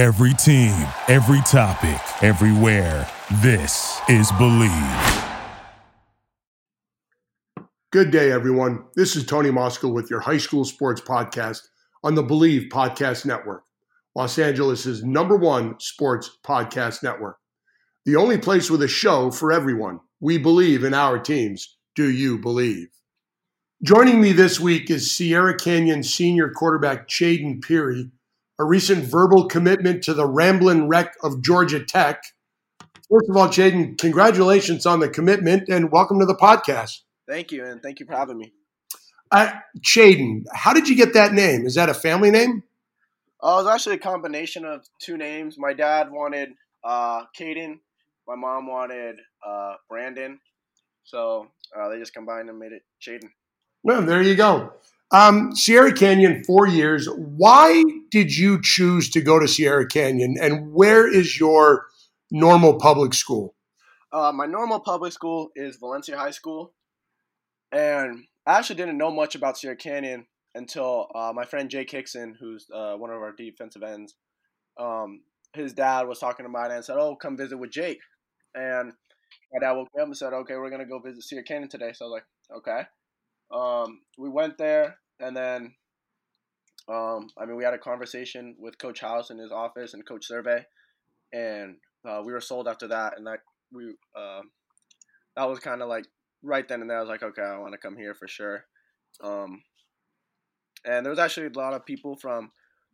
Every team, every topic, everywhere. This is Believe. Good day, everyone. This is Tony Mosco with your high school sports podcast on the Believe Podcast Network, Los Angeles' number one sports podcast network. The only place with a show for everyone. We believe in our teams. Do you believe? Joining me this week is Sierra Canyon senior quarterback Chayden Peery, a recent verbal commitment to the Ramblin' Wreck of Georgia Tech. First of all, Chayden, congratulations on the commitment and welcome to the podcast. Thank you, and thank you for having me. Uh, Chayden, how did you get that name? Is that a family name? Uh, it was actually a combination of two names. My dad wanted uh, Caden. My mom wanted uh, Brandon. So uh, they just combined and made it Chayden. Well, there you go. Um, Sierra Canyon, four years. Why did you choose to go to Sierra Canyon, and where is your normal public school? Uh, my normal public school is Valencia High School, and I actually didn't know much about Sierra Canyon until uh, my friend Jake Hickson, who's uh, one of our defensive ends, um, his dad was talking to my it and said, "Oh, come visit with Jake." And my dad woke me up and said, "Okay, we're gonna go visit Sierra Canyon today." So I was like, "Okay." Um, we went there, and then, um, I mean, we had a conversation with Coach House in his office and Coach Survey, and uh, we were sold after that. And that we uh, that was kind of like right then and there. I was like, okay, I want to come here for sure. Um, and there was actually a lot of people from.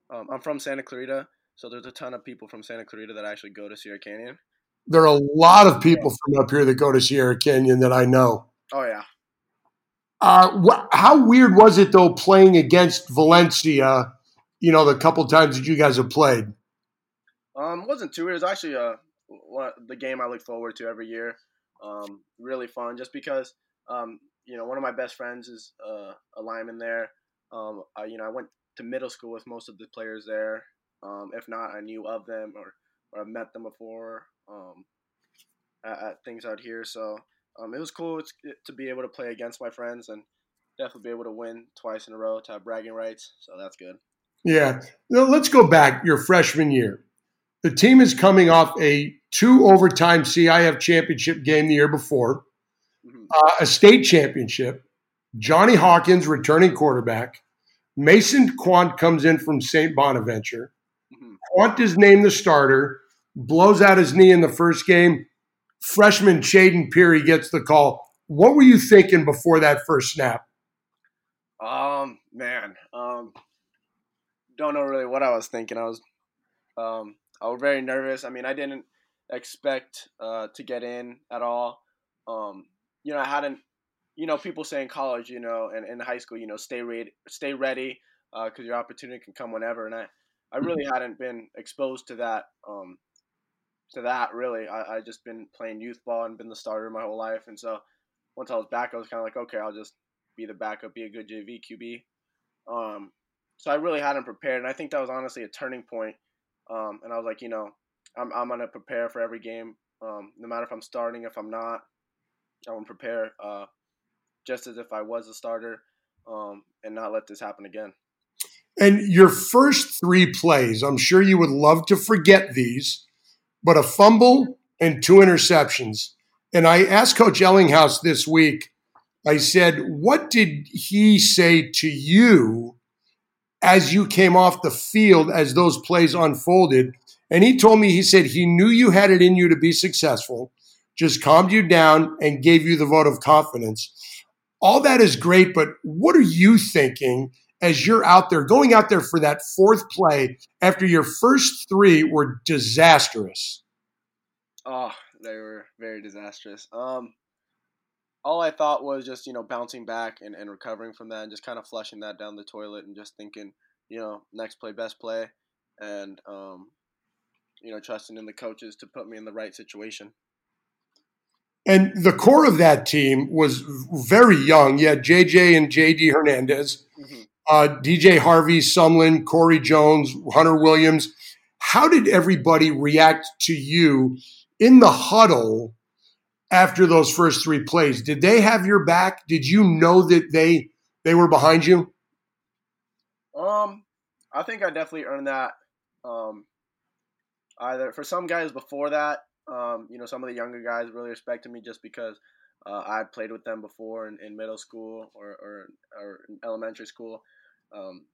Um, I'm from Santa Clarita, so there's a ton of people from Santa Clarita that actually go to Sierra Canyon. There are a lot of people from up here that go to Sierra Canyon that I know. Oh yeah. Uh, wh- how weird was it though playing against Valencia? You know, the couple times that you guys have played. Um, it wasn't too weird. It was actually uh, the game I look forward to every year. Um, really fun, just because um, you know one of my best friends is uh, a lineman there. Um, I, you know, I went to middle school with most of the players there. Um, if not, I knew of them or or I've met them before um, at, at things out here. So um, it was cool to be able to play against my friends and definitely be able to win twice in a row to have bragging rights. So that's good. Yeah. Now let's go back your freshman year. The team is coming off a two overtime CIF championship game the year before, mm-hmm. uh, a state championship. Johnny Hawkins, returning quarterback. Mason Quant comes in from St. Bonaventure. Mm-hmm. Quant is named the starter, blows out his knee in the first game. Freshman Chayden Peery gets the call. What were you thinking before that first snap? Um, man, um, don't know really what I was thinking. I was, um, I was very nervous. I mean, I didn't expect uh, to get in at all. Um, you know, I hadn't, you know, people say in college, you know, and in high school, you know, stay ready, stay ready, because uh, your opportunity can come whenever. And I, I really mm-hmm. hadn't been exposed to that, um, to that really. I, I just been playing youth ball and been the starter my whole life. And so once I was back, I was kind of like, okay, I'll just be the backup, be a good JV QB. Um, so I really hadn't prepared, and I think that was honestly a turning point. Um, and I was like, you know, I'm I'm gonna prepare for every game, um, no matter if I'm starting, if I'm not. I want to prepare uh, just as if I was a starter, um, and not let this happen again. And your first three plays, I'm sure you would love to forget these, but a fumble and two interceptions. And I asked Coach Ellinghouse this week. I said, "What did he say to you as you came off the field as those plays unfolded?" And he told me, he said he knew you had it in you to be successful, just calmed you down and gave you the vote of confidence. All that is great, but what are you thinking as you're out there, going out there for that fourth play after your first three were disastrous? Oh, they were very disastrous. Um, all I thought was just, you know, bouncing back and, and recovering from that and just kind of flushing that down the toilet and just thinking, you know, next play, best play. And um, you know, trusting in the coaches to put me in the right situation. And the core of that team was very young. You had JJ and JD Hernandez, mm-hmm. Uh, DJ Harvey, Sumlin, Corey Jones, Hunter Williams. How did everybody react to you in the huddle after those first three plays? Did they have your back? Did you know that they they were behind you? Um, I think I definitely earned that. Um, either for some guys before that, um, you know, some of the younger guys really respected me just because uh, I played with them before in, in middle school or, or, or elementary school, um,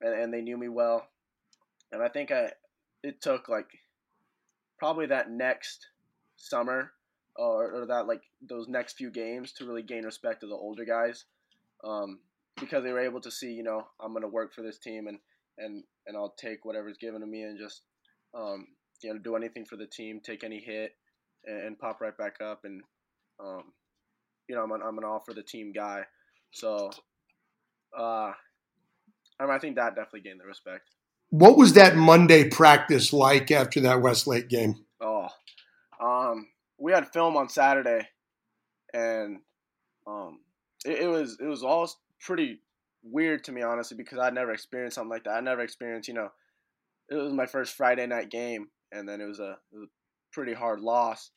and, and they knew me well. And I think I it took like probably that next summer or, or that like those next few games to really gain respect of the older guys um, because they were able to see you know I'm gonna work for this team and and and I'll take whatever's given to me and just um, you know do anything for the team take any hit and, and pop right back up and um, you know I'm an, I'm an all for the team guy so uh, I, mean, I think that definitely gained the respect. What was that Monday practice like after that Westlake game? Oh, um, we had film on Saturday, and um, it, it, was it was all pretty weird to me honestly because I'd never experienced something like that. I never experienced you know, it was my first Friday night game, and then it was a, it was a pretty hard loss.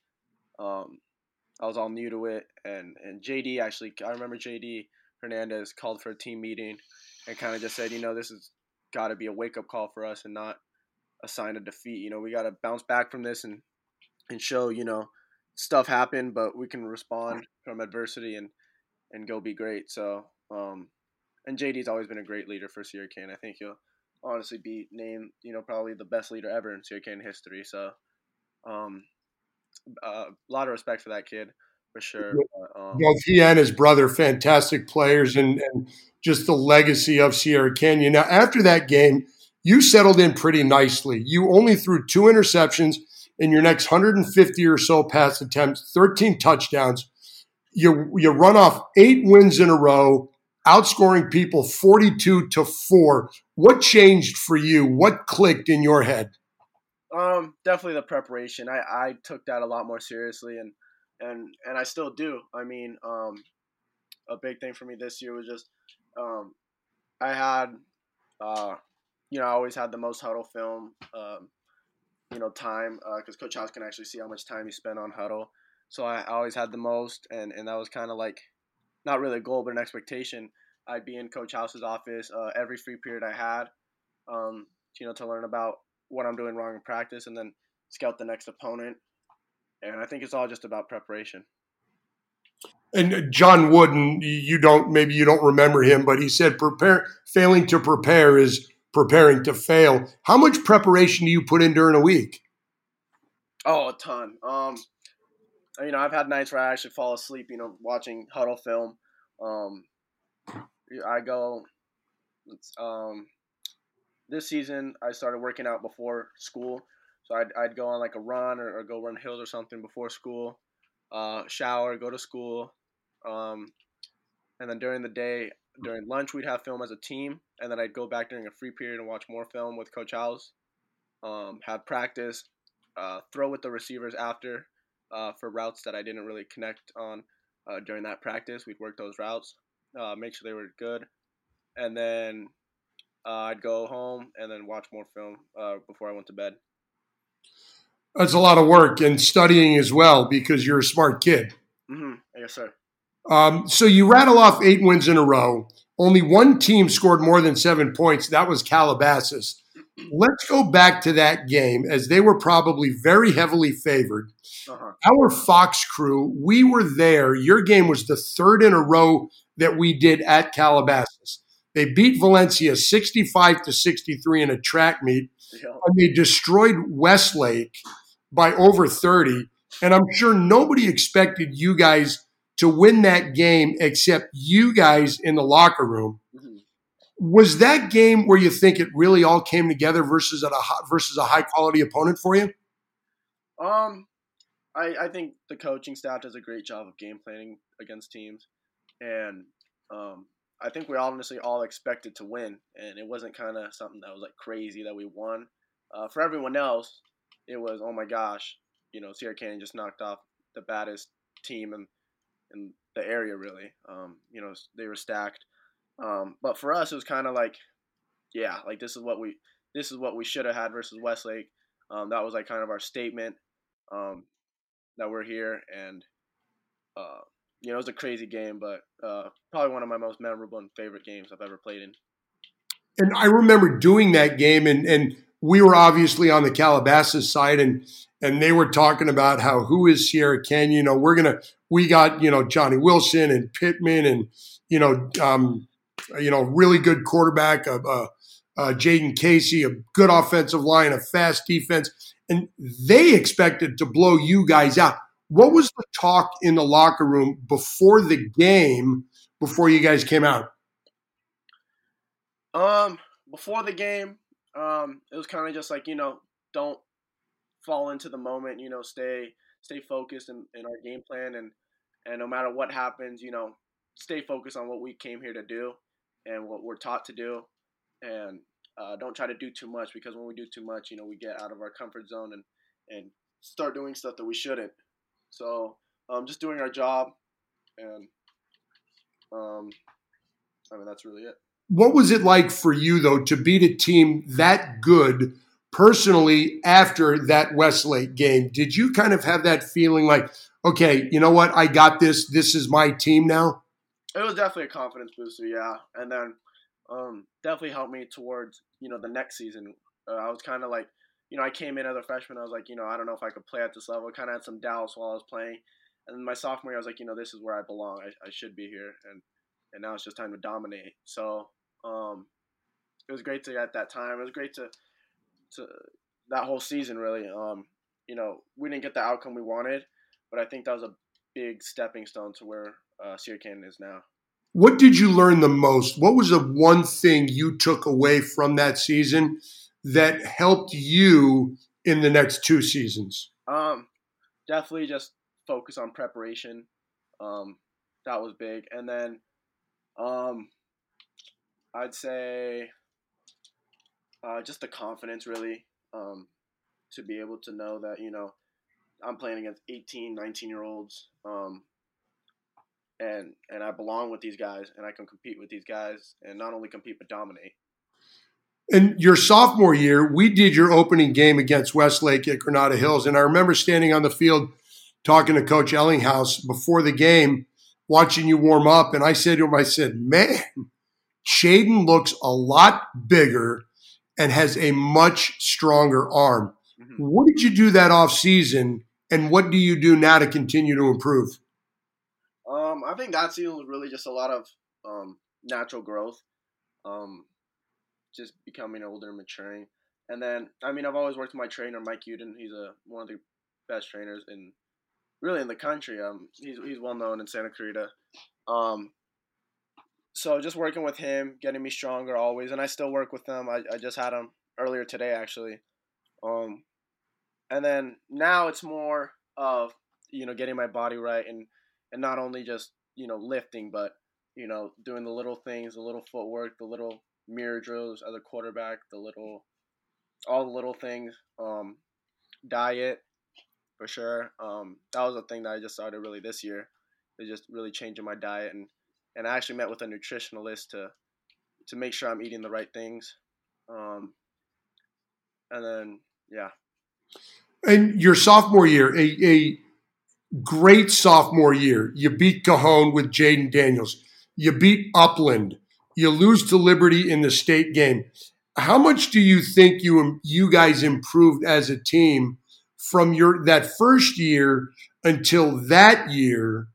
Um, I was all new to it, and and JD actually I remember JD Hernandez called for a team meeting and kind of just said, you know, this has got to be a wake up call for us and not a sign of defeat. You know, we got to bounce back from this and and show, you know, stuff happened, but we can respond from adversity and and go be great. So, um, and JD's always been a great leader for Sierra Canyon. I think he'll honestly be named, you know, probably the best leader ever in Sierra Canyon history. So, um, uh, a lot of respect for that kid for sure. um, Both he and his brother, fantastic players, and, and just the legacy of Sierra Canyon. Now, after that game, you settled in pretty nicely. You only threw two interceptions in your next 150 or so pass attempts, 13 touchdowns. You you run off eight wins in a row, outscoring people 42 to four. What changed for you? What clicked in your head? Um, definitely the preparation. I, I took that a lot more seriously and and and I still do. I mean, um, a big thing for me this year was just um, I had, uh, you know, I always had the most huddle film, um, you know, time because uh, Coach House can actually see how much time he spent on huddle. So I, always had the most, and and that was kind of like not really a goal, but an expectation. I'd be in Coach House's office uh, every free period I had, um, you know, to learn about what I'm doing wrong in practice, and then scout the next opponent and I think it's all just about preparation. And John Wooden, you don't maybe you don't remember him, but he said prepare failing to prepare is preparing to fail. How much preparation do you put in during a week? Oh, a ton. Um, you know, I've had nights where I actually fall asleep, you know, watching huddle film. Um, I go, um, this season I started working out before school, so I'd, I'd go on like a run or, or go run hills or something before school, uh, shower, go to school. Um, and then during the day, during lunch, we'd have film as a team. And then I'd go back during a free period and watch more film with Coach House, um, have practice, uh, throw with the receivers after uh, for routes that I didn't really connect on uh, during that practice. We'd work those routes, uh, make sure they were good. And then uh, I'd go home and then watch more film uh, before I went to bed. That's a lot of work and studying as well because you're a smart kid. Mm-hmm. Yes, sir. Um, so you rattle off eight wins in a row. Only one team scored more than seven points. That was Calabasas. Let's go back to that game as they were probably very heavily favored. Uh-huh. Our Fox crew, we were there. Your game was the third in a row that we did at Calabasas. They beat Valencia 65 to 63 in a track meet. Yeah. And they destroyed Westlake by over 30. And I'm sure nobody expected you guys to win that game except you guys in the locker room. Mm-hmm. Was that game where you think it really all came together versus at a versus a high quality opponent for you? Um, I I think the coaching staff does a great job of game planning against teams, and um, I think we honestly all expected to win, and it wasn't kind of something that was like crazy that we won. Uh, for everyone else, it was oh my gosh, you know, Sierra Canyon just knocked off the baddest team in in the area. Really, um, you know, they were stacked. Um, but for us, it was kind of like, yeah, like this is what we this is what we should have had versus Westlake. Um, that was like kind of our statement um, that we're here, and uh, you know, it was a crazy game, but uh, probably one of my most memorable and favorite games I've ever played in. And I remember doing that game and and we were obviously on the Calabasas side, and and they were talking about how who is Sierra Canyon. You know, we're gonna we got you know Johnny Wilson and Pittman and you know um, you know really good quarterback, uh, uh, uh, Jaden Casey, a good offensive line, a fast defense, and they expected to blow you guys out. What was the talk in the locker room before the game? Before you guys came out? Um, before the game, um, it was kind of just like you know, don't fall into the moment. You know, stay stay focused in, in our game plan, and and no matter what happens, you know, stay focused on what we came here to do and what we're taught to do, and uh, don't try to do too much because when we do too much, you know, we get out of our comfort zone and and start doing stuff that we shouldn't. So um, just doing our job, and um, I mean that's really it. What was it like for you though to beat a team that good personally after that Westlake game? Did you kind of have that feeling like, okay, you know what, I got this. This is my team now. It was definitely a confidence booster, yeah, and then um, definitely helped me towards you know the next season. Uh, I was kind of like, you know, I came in as a freshman. I was like, you know, I don't know if I could play at this level. Kind of had some doubts while I was playing, and then my sophomore year, I was like, you know, this is where I belong. I, I should be here, and and now it's just time to dominate. So um, it was great to at that time. It was great to to that whole season really. Um, you know, we didn't get the outcome we wanted, but I think that was a big stepping stone to where uh, Sierra Canyon is now. What did you learn the most? What was the one thing you took away from that season that helped you in the next two seasons? Um, definitely just focus on preparation. Um, that was big, and then um, I'd say uh, just the confidence, really, um, to be able to know that you know I'm playing against 18, 19 year olds, um, and and I belong with these guys, and I can compete with these guys, and not only compete but dominate. In your sophomore year, we did your opening game against Westlake at Granada Hills, and I remember standing on the field talking to Coach Ellinghouse before the game, watching you warm up, and I said to him, I said, "Man." Chayden looks a lot bigger and has a much stronger arm. Mm-hmm. What did you do that off season, and what do you do now to continue to improve? Um, I think that season was really just a lot of um, natural growth, um, just becoming older and maturing. And then, I mean, I've always worked with my trainer, Mike Uden. He's a one of the best trainers in really in the country. Um, he's he's well known in Santa Clarita. Um, so just working with him, getting me stronger always, and I still work with him. I, I just had him earlier today actually, um, and then now it's more of you know getting my body right and and not only just you know lifting, but you know doing the little things, the little footwork, the little mirror drills a quarterback, the little all the little things. Um, diet for sure. Um, that was a thing that I just started really this year. Is just really changing my diet and and I actually met with a nutritionalist to to make sure I'm eating the right things. Um, and then yeah. And your sophomore year, a, a great sophomore year. You beat Cajon with Jayden Daniels. You beat Upland. You lose to Liberty in the state game. How much do you think you you guys improved as a team from your that first year until that year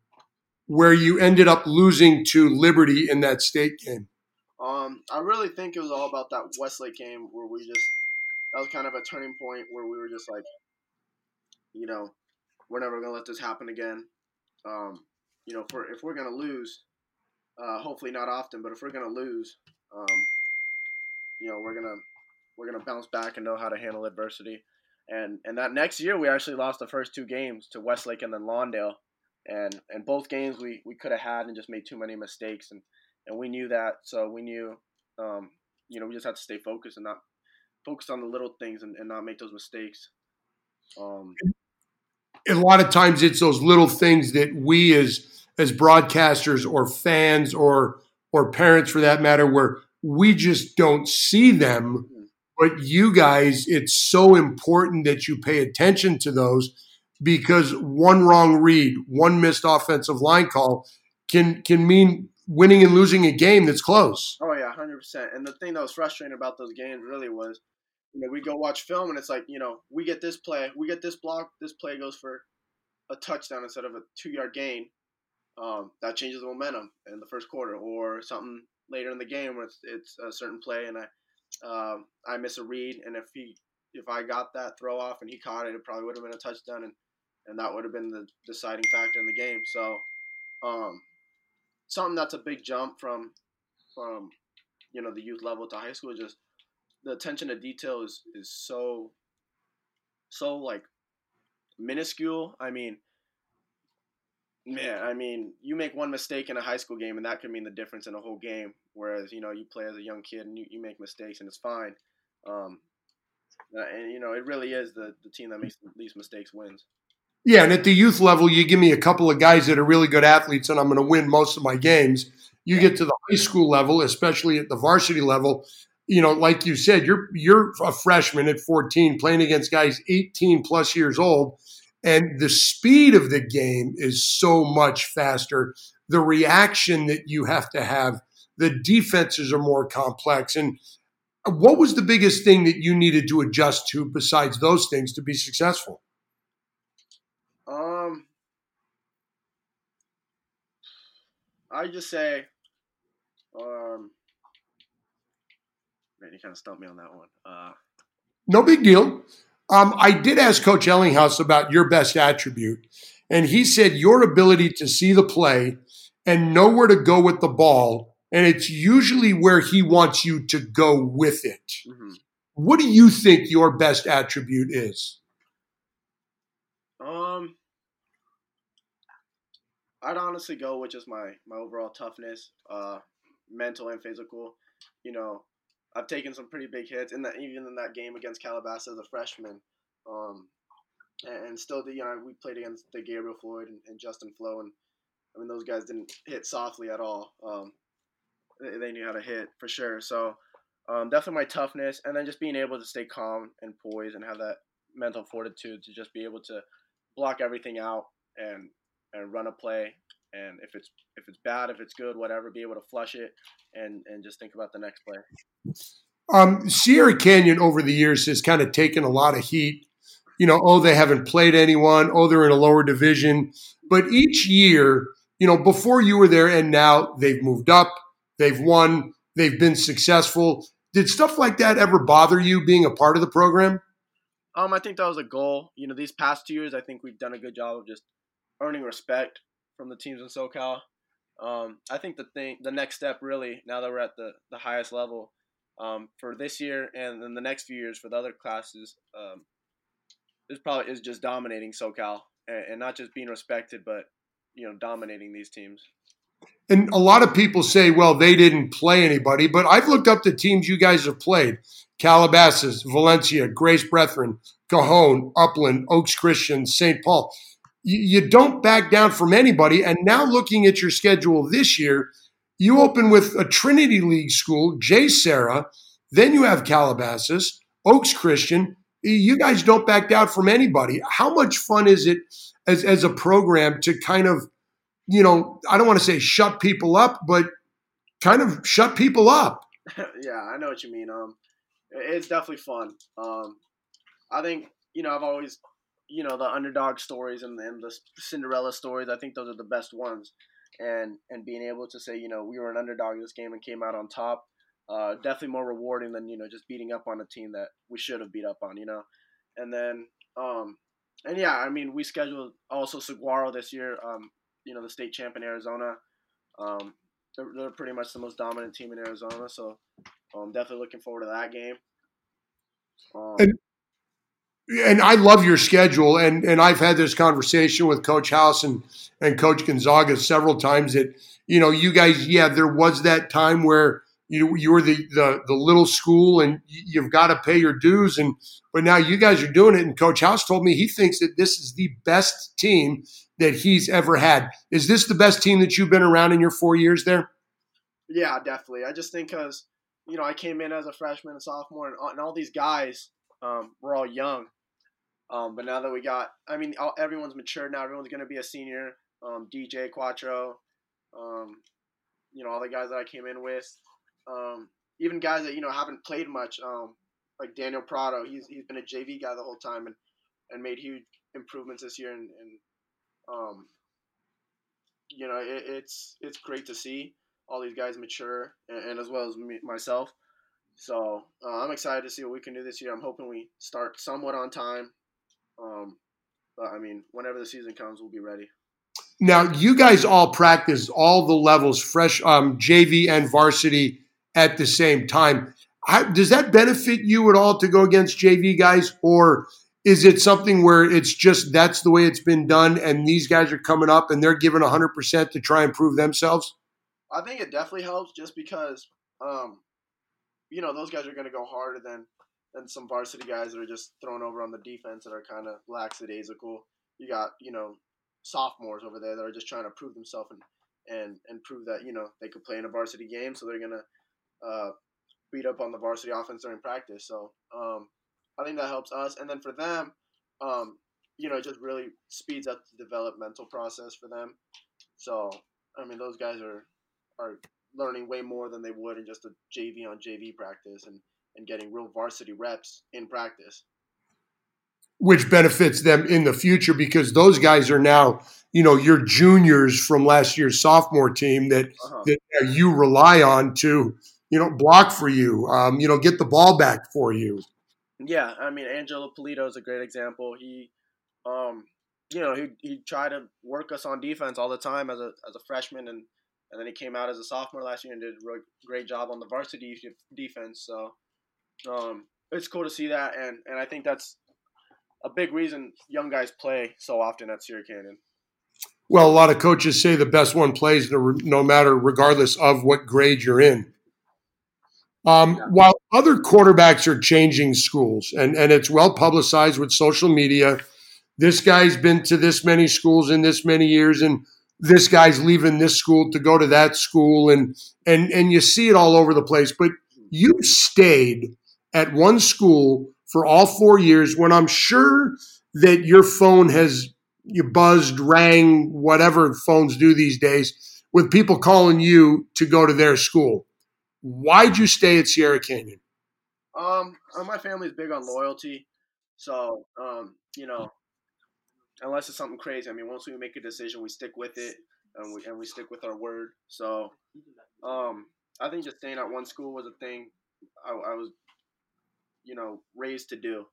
where you ended up losing to Liberty in that state game? Um, I really think it was all about that Westlake game where we just that was kind of a turning point where we were just like, you know, we're never gonna let this happen again. Um, you know, if we're if we're gonna lose, uh, hopefully not often, but if we're gonna lose, um, you know, we're gonna we're gonna bounce back and know how to handle adversity. And and that next year we actually lost the first two games to Westlake and then Lawndale. And and both games we, we could have had and just made too many mistakes. And and we knew that. So we knew um, you know we just had to stay focused and not focus on the little things and, and not make those mistakes. Um, a lot of times it's those little things that we as as broadcasters or fans or or parents for that matter where we just don't see them but you guys it's so important that you pay attention to those because one wrong read, one missed offensive line call can can mean winning and losing a game that's close. Oh yeah, hundred percent. And the thing that was frustrating about those games really was you know, we go watch film and it's like, you know, we get this play, we get this block, this play goes for a touchdown instead of a two yard gain. Um, that changes the momentum in the first quarter, or something later in the game where it's, it's a certain play and I um, I miss a read, and if he if I got that throw off and he caught it, it probably would have been a touchdown, and and that would have been the deciding factor in the game. So, um, something that's a big jump from from you know the youth level to high school. Just the attention to detail is is so so like minuscule. I mean, man, I mean, you make one mistake in a high school game, and that could mean the difference in a whole game. Whereas you know you play as a young kid and you, you make mistakes and it's fine. Um, and you know it really is the the team that makes the least mistakes wins. Yeah, and at the youth level, you give me a couple of guys that are really good athletes, and I'm going to win most of my games. You get to the high school level, especially at the varsity level, you know, like you said, you're you're a freshman at 14 playing against guys 18 plus years old, and the speed of the game is so much faster. The reaction that you have to have, the defenses are more complex. And what was the biggest thing that you needed to adjust to besides those things to be successful? Um, I just say, um, man, you kind of stumped me on that one. Uh, no big deal. Um, I did ask Coach Ellinghouse about your best attribute, and he said your ability to see the play and know where to go with the ball, and it's usually where he wants you to go with it. Mm-hmm. What do you think your best attribute is? Um, I'd honestly go with just my my overall toughness, uh, mental and physical. You know, I've taken some pretty big hits in that even in that game against Calabasas as a freshman. Um, and, and still, you know, we played against the Gabriel Floyd and, and, Justin Flowe, and I mean those guys didn't hit softly at all. Um, they, they, knew how to hit for sure. So um, definitely my toughness, and then just being able to stay calm and poised and have that mental fortitude to just be able to block everything out and and run a play and if it's if it's bad, if it's good, whatever, be able to flush it and and just think about the next play. Um, Sierra Canyon over the years has kind of taken a lot of heat. You know, oh, they haven't played anyone. Oh, they're in a lower division. But each year, you know, before you were there and now they've moved up, they've won, they've been successful. Did stuff like that ever bother you being a part of the program? Um, I think that was a goal. You know, these past two years, I think we've done a good job of just earning respect from the teams in SoCal. Um, I think the thing, the next step, really, now that we're at the, the highest level, um, for this year and then the next few years for the other classes, um, is probably is just dominating SoCal and, and not just being respected, but you know, dominating these teams. And a lot of people say, well, they didn't play anybody, but I've looked up the teams you guys have played Calabasas, Valencia, Grace Brethren, Cajon, Upland, Oaks Christian, St. Paul you, don't back down from anybody. And now looking at your schedule this year, you open with a Trinity League school, JSerra, then you have Calabasas, Oaks Christian. You guys don't back down from anybody. How much fun is it as, as a program to kind of, you know, I don't want to say shut people up, but kind of shut people up? yeah, I know what you mean. Um, it's definitely fun. Um, I think you know I've always you know the underdog stories and, and the Cinderella stories. I think those are the best ones, and and being able to say you know we were an underdog in this game and came out on top, uh, definitely more rewarding than you know just beating up on a team that we should have beat up on. You know, and then um and yeah, I mean we scheduled also Saguaro this year. Um, you know the state champ in Arizona. Um, they're, they're pretty much the most dominant team in Arizona, so I'm um, definitely looking forward to that game. Um, and and I love your schedule, and and I've had this conversation with Coach House and and Coach Gonzaga several times that you know you guys, yeah, there was that time where you you were the the, the little school and you've got to pay your dues, and but now you guys are doing it. And Coach House told me he thinks that this is the best team that he's ever had. Is this the best team that you've been around in your four years there? Yeah, definitely. I just think because you know I came in as a freshman and sophomore, and, uh, and all these guys um, were all young um, but now that we got, I mean, all, everyone's matured now. Everyone's going to be a senior. Um, DJ Quattro, um, you know, all the guys that I came in with, um, even guys that you know haven't played much. Um, like Daniel Prado, he's he's been a JV guy the whole time and, and made huge improvements this year and, and you know it, it's it's great to see all these guys mature and, and as well as me, myself. So uh, I'm excited to see what we can do this year. I'm hoping we start somewhat on time. Um, but I mean, whenever the season comes, we'll be ready. Now, you guys all practice all the levels, fresh um, JV and varsity at the same time. How, does that benefit you at all to go against JV guys, or is it something where it's just that's the way it's been done, and these guys are coming up and they're giving hundred percent to try and prove themselves? I think it definitely helps, just because um, you know those guys are going to go harder than than some varsity guys that are just thrown over on the defense that are kind of lackadaisical. You got you know sophomores over there that are just trying to prove themselves and and and prove that you know they could play in a varsity game, so they're gonna uh, beat up on the varsity offense during practice. So um, I think that helps us, and then for them, um, you know, it just really speeds up the developmental process for them. So I mean, those guys are are learning way more than they would in just a JV on JV practice and and getting real varsity reps in practice which benefits them in the future because those guys are now, you know, your juniors from last year's sophomore team that uh-huh. that you rely on to, you know, block for you, um, you know, get the ball back for you. Yeah, I mean, Angelo Polito is a great example. He, um, you know, he he tried to work us on defense all the time as a as a freshman, and and then he came out as a sophomore last year and did a great job on the varsity defense. So, um, it's cool to see that, and and I think that's a big reason young guys play so often at Sierra Canyon. Well, a lot of coaches say the best one plays no matter, regardless of what grade you're in. Um, yeah. While other quarterbacks are changing schools, and, and it's well publicized with social media, this guy's been to this many schools in this many years, and this guy's leaving this school to go to that school, and and and you see it all over the place. But you stayed at one school for all four years when I'm sure that your phone has you buzzed, rang, whatever phones do these days, with people calling you to go to their school. Why'd you stay at Sierra Canyon? Um, uh, my family's big on loyalty, so um, you know, unless it's something crazy. I mean, once we make a decision, we stick with it, and we and we stick with our word. So, um, I think just staying at one school was a thing. I, I was you know raised to do.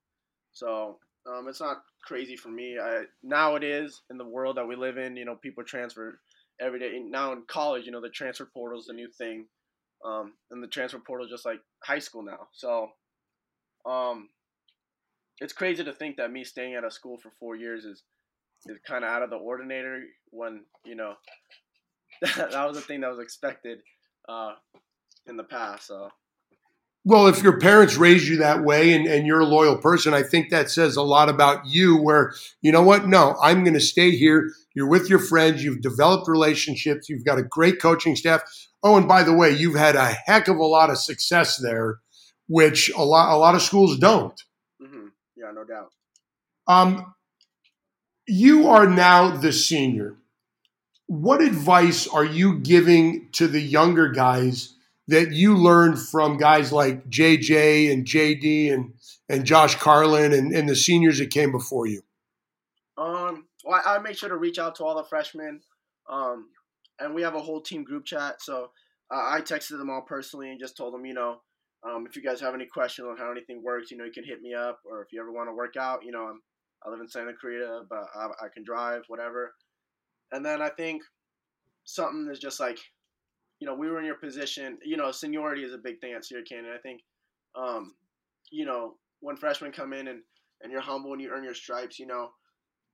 So um, it's not crazy for me. I now it is in the world that we live in. You know, people transfer every day. Now in college, you know, the transfer portal is the new thing, um, and the transfer portal is just like high school now. So, um, it's crazy to think that me staying at a school for four years is is kind of out of the ordinary. When you know that, that was a thing that was expected uh, in the past. So well, if your parents raised you that way and, and you're a loyal person, I think that says a lot about you. Where, you know what? No, I'm going to stay here. You're with your friends. You've developed relationships. You've got a great coaching staff. Oh, and by the way, you've had a heck of a lot of success there, which a lot, a lot of schools don't. Mm-hmm. Yeah, no doubt. Um, you are now the senior. What advice are you giving to the younger guys? that you learned from guys like JJ and JD and and Josh Carlin and, and the seniors that came before you? Um, well, I, make sure to reach out to all the freshmen, um, and we have a whole team group chat. So uh, I texted them all personally and just told them, you know, um, if you guys have any questions on how anything works, you know, you can hit me up, or if you ever want to work out, you know, I'm, I live in Santa Clarita, but I, I can drive, whatever. And then I think something is just like you know, we were in your position. You know, seniority is a big thing at Sierra Canyon. I think, um, you know, when freshmen come in and, and you're humble and you earn your stripes, you know,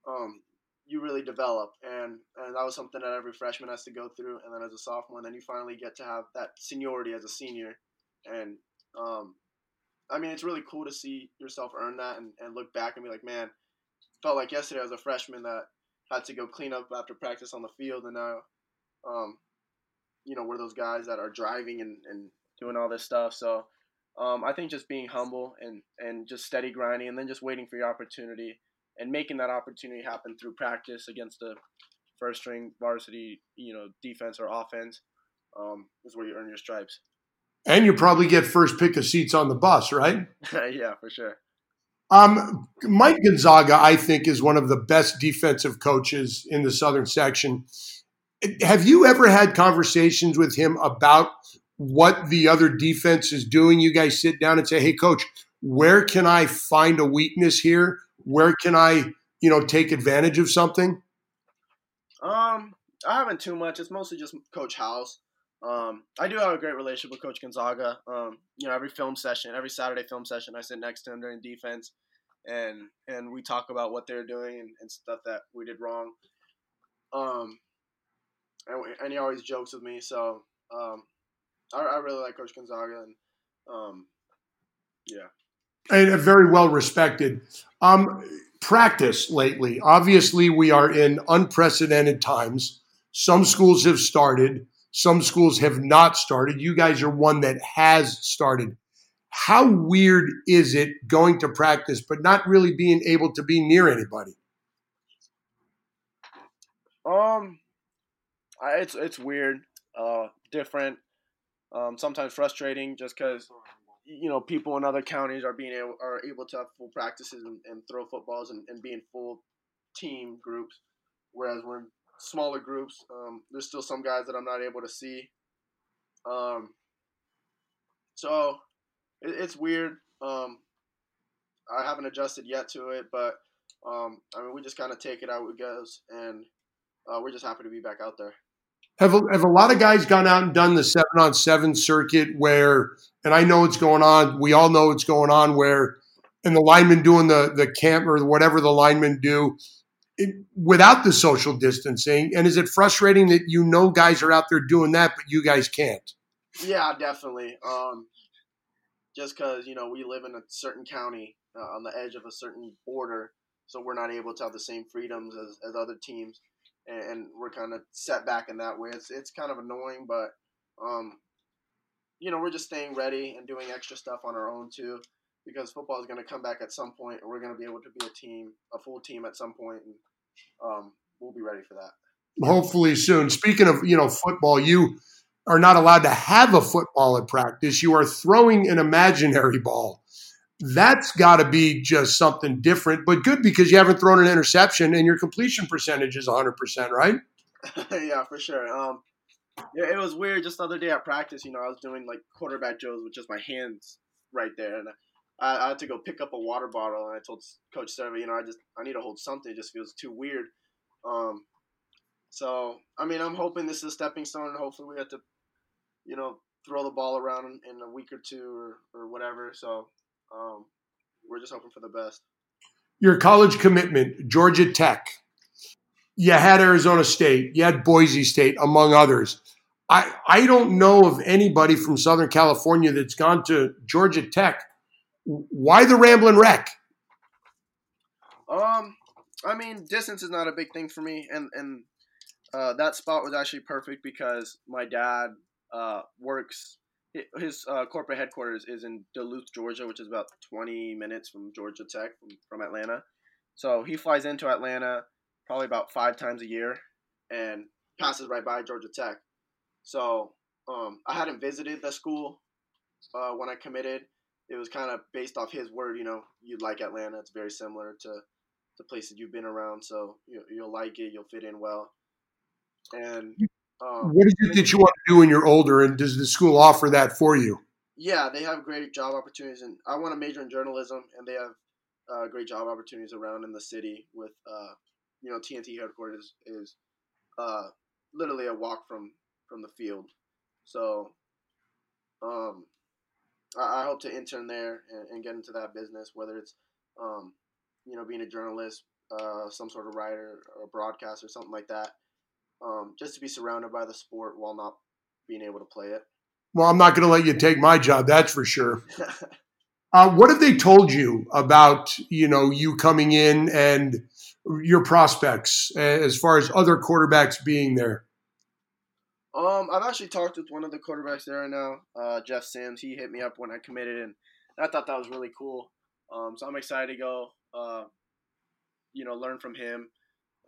um, you really develop. And, and that was something that every freshman has to go through. And then as a sophomore, then you finally get to have that seniority as a senior. And, um, I mean, it's really cool to see yourself earn that and, and look back and be like, man, felt like yesterday as a freshman that had to go clean up after practice on the field. And now, um, you know, we're those guys that are driving and, and doing all this stuff. So um, I think just being humble and, and just steady grinding and then just waiting for your opportunity and making that opportunity happen through practice against the first string varsity, you know, defense or offense um, is where you earn your stripes. And you probably get first pick of seats on the bus, right? yeah, for sure. Um, Mike Gonzaga, I think, is one of the best defensive coaches in the Southern section. Have you ever had conversations with him about what the other defense is doing? You guys sit down and say, "Hey, coach, where can I find a weakness here? Where can I, you know, take advantage of something?" Um, I haven't too much. It's mostly just Coach House. Um, I do have a great relationship with Coach Gonzaga. Um, you know, every film session, every Saturday film session, I sit next to him during defense, and and we talk about what they're doing and, and stuff that we did wrong. Um, and, and he always jokes with me, so um, I, I really like Coach Gonzaga, and um, yeah, and very well respected. Um, practice lately, obviously, we are in unprecedented times. Some schools have started some schools have not started. You guys are one that has started. How weird is it going to practice but not really being able to be near anybody? Um, it's it's weird, uh, different, um, sometimes frustrating, just because you know people in other counties are being able are able to have full practices and, and throw footballs and, and be in full team groups, whereas we're in smaller groups. Um, there's still some guys that I'm not able to see. Um, so it, it's weird. Um, I haven't adjusted yet to it, but um, I mean, we just kind of take it how it goes, and uh, we're just happy to be back out there. Have a, have a lot of guys gone out and done the seven on seven circuit where, and I know it's going on. We all know it's going on where, and the linemen doing the the camp or whatever the linemen do, it, without the social distancing? And is it frustrating that you know guys are out there doing that, but you guys can't? Yeah, definitely. Um, just because you know we live in a certain county uh, on the edge of a certain border, so we're not able to have the same freedoms as, as other teams, and, and we're kind of set back in that way. It's it's kind of annoying, but um, you know we're just staying ready and doing extra stuff on our own too because football is going to come back at some point, and we're going to be able to be a team, a full team at some point, and um, we'll be ready for that. Hopefully soon. Speaking of you know football, you are not allowed to have a football at practice. You are throwing an imaginary ball. That's got to be just something different, but good because you haven't thrown an interception and your completion percentage is 100%, right? yeah, for sure. Um, yeah, it was weird just the other day at practice. You know, I was doing like quarterback drills with just my hands right there, and I, I, had to go pick up a water bottle, and I told Coach Serva, you know, I just I need to hold something. It just feels too weird. Um, so I mean, I'm hoping this is a stepping stone, and hopefully we have to, you know, throw the ball around in, in a week or two or, or whatever. So um, we're just hoping for the best. Your college commitment, Georgia Tech. You had Arizona State, you had Boise State, among others. I, I don't know of anybody from Southern California that's gone to Georgia Tech why the rambling Wreck? Um, I mean, distance is not a big thing for me, and and uh, that spot was actually perfect because my dad uh, works. His uh, corporate headquarters is in Duluth, Georgia, which is about 20 minutes from Georgia Tech from, from Atlanta. So he flies into Atlanta probably about five times a year and passes right by Georgia Tech. So um, I hadn't visited the school uh, when I committed, it was kind of based off his word. You know, you'd like Atlanta. It's very similar to the places you've been around, so you, you'll like it. You'll fit in well. And um, what is it that you want to do when you're older? And does the school offer that for you? Yeah, they have great job opportunities, and I want to major in journalism, and they have uh, great job opportunities around in the city. With uh, you know, TNT headquarters is uh, literally a walk from from the field. So, um, I, I hope to intern there and, and, get into that business, whether it's, um, you know, being a journalist, uh, some sort of writer or broadcaster, something like that. Um, just to be surrounded by the sport while not being able to play it. Well, I'm not going to let you take my job, that's for sure. uh, what have they told you about you know you coming in and your prospects as far as other quarterbacks being there? Um, I've actually talked with one of the quarterbacks there right now, uh, Jeff Sims. He hit me up when I committed, and I thought that was really cool. Um, so I'm excited to go, uh, you know, learn from him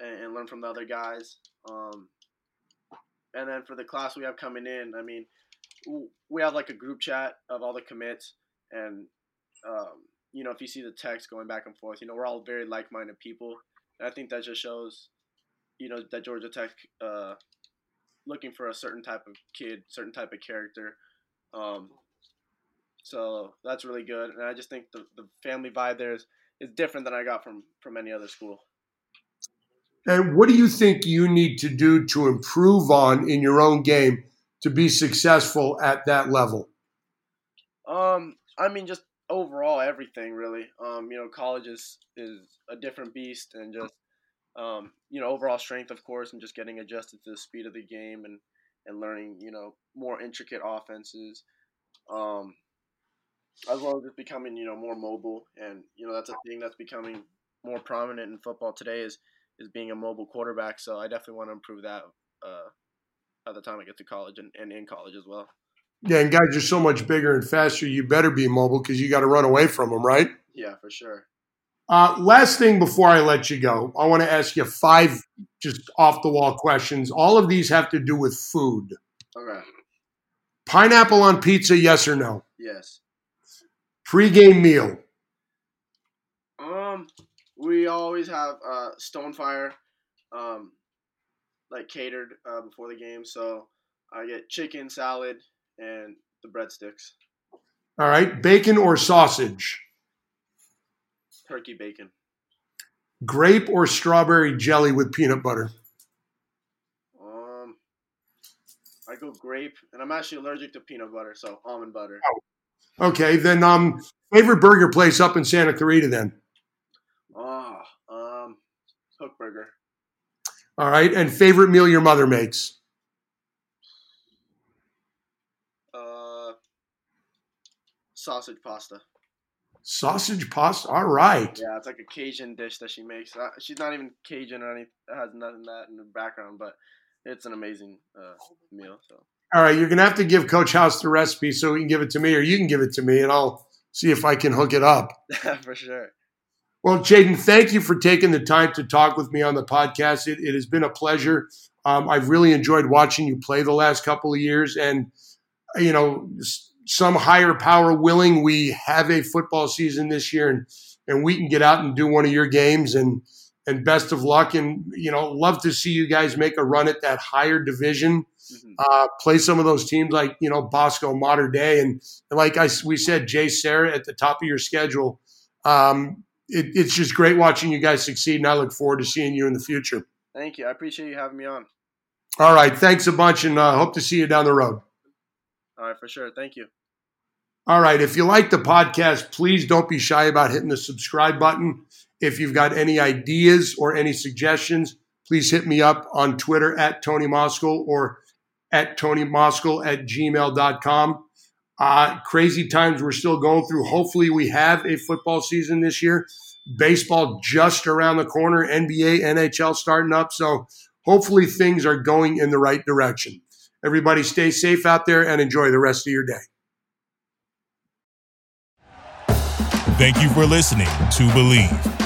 and, and learn from the other guys. Um, and then for the class we have coming in, I mean, we have like a group chat of all the commits, and um, you know, if you see the text going back and forth, you know, we're all very like-minded people, and I think that just shows, you know, that Georgia Tech uh, looking for a certain type of kid, certain type of character. Um, so that's really good, and I just think the, the family vibe there is, is different than I got from from any other school. And what do you think you need to do to improve on in your own game to be successful at that level? Um, I mean, just overall everything really. Um, you know, college is is a different beast, and just um, you know, overall strength, of course, and just getting adjusted to the speed of the game and and learning, you know, more intricate offenses. Um, as well as just becoming, you know, more mobile, and you know, that's a thing that's becoming more prominent in football today is is being a mobile quarterback. So I definitely want to improve that uh, by the time I get to college and, and in college as well. Yeah, and guys you're so much bigger and faster. You better be mobile because you got to run away from them, right? Yeah, for sure. Uh, last thing before I let you go, I want to ask you five just off the wall questions. All of these have to do with food. Okay. Pineapple on pizza, yes or no? Yes. Pre-game meal. We always have uh, Stonefire, um, like catered uh, before the game. So I get chicken, salad, and the breadsticks. All right. Bacon or sausage? Turkey bacon. Grape or strawberry jelly with peanut butter? Um, I go grape, and I'm actually allergic to peanut butter, so almond butter. Oh. Okay, then um, favorite burger place up in Santa Clarita then? Hook Burger. All right, and favorite meal your mother makes? Uh, sausage pasta. Sausage pasta. All right. Yeah, it's like a Cajun dish that she makes. Uh, she's not even Cajun or anything. Has nothing that in the background, but it's an amazing uh, meal. So. All right, you're gonna have to give Coach House the recipe so he can give it to me, or you can give it to me, and I'll see if I can hook it up. For sure. Well, Chayden, thank you for taking the time to talk with me on the podcast. It, it has been a pleasure. Um, I've really enjoyed watching you play the last couple of years, and you know, some higher power willing, we have a football season this year, and and we can get out and do one of your games. And and best of luck. And you know, love to see you guys make a run at that higher division. Mm-hmm. Uh, play some of those teams like you know Bosco, Mater Dei, and, and like I we said, JSerra at the top of your schedule. Um, it, it's just great watching you guys succeed, and I look forward to seeing you in the future. Thank you. I appreciate you having me on. All right. Thanks a bunch, and uh, hope to see you down the road. All right, for sure. Thank you. All right. If you like the podcast, please don't be shy about hitting the subscribe button. If you've got any ideas or any suggestions, please hit me up on Twitter at Tony Moskal or at Tony Moskal at gmail.com. Uh, crazy times we're still going through. Hopefully, we have a football season this year. Baseball just around the corner, NBA, NHL starting up. So, hopefully, things are going in the right direction. Everybody, stay safe out there and enjoy the rest of your day. Thank you for listening to Bleav.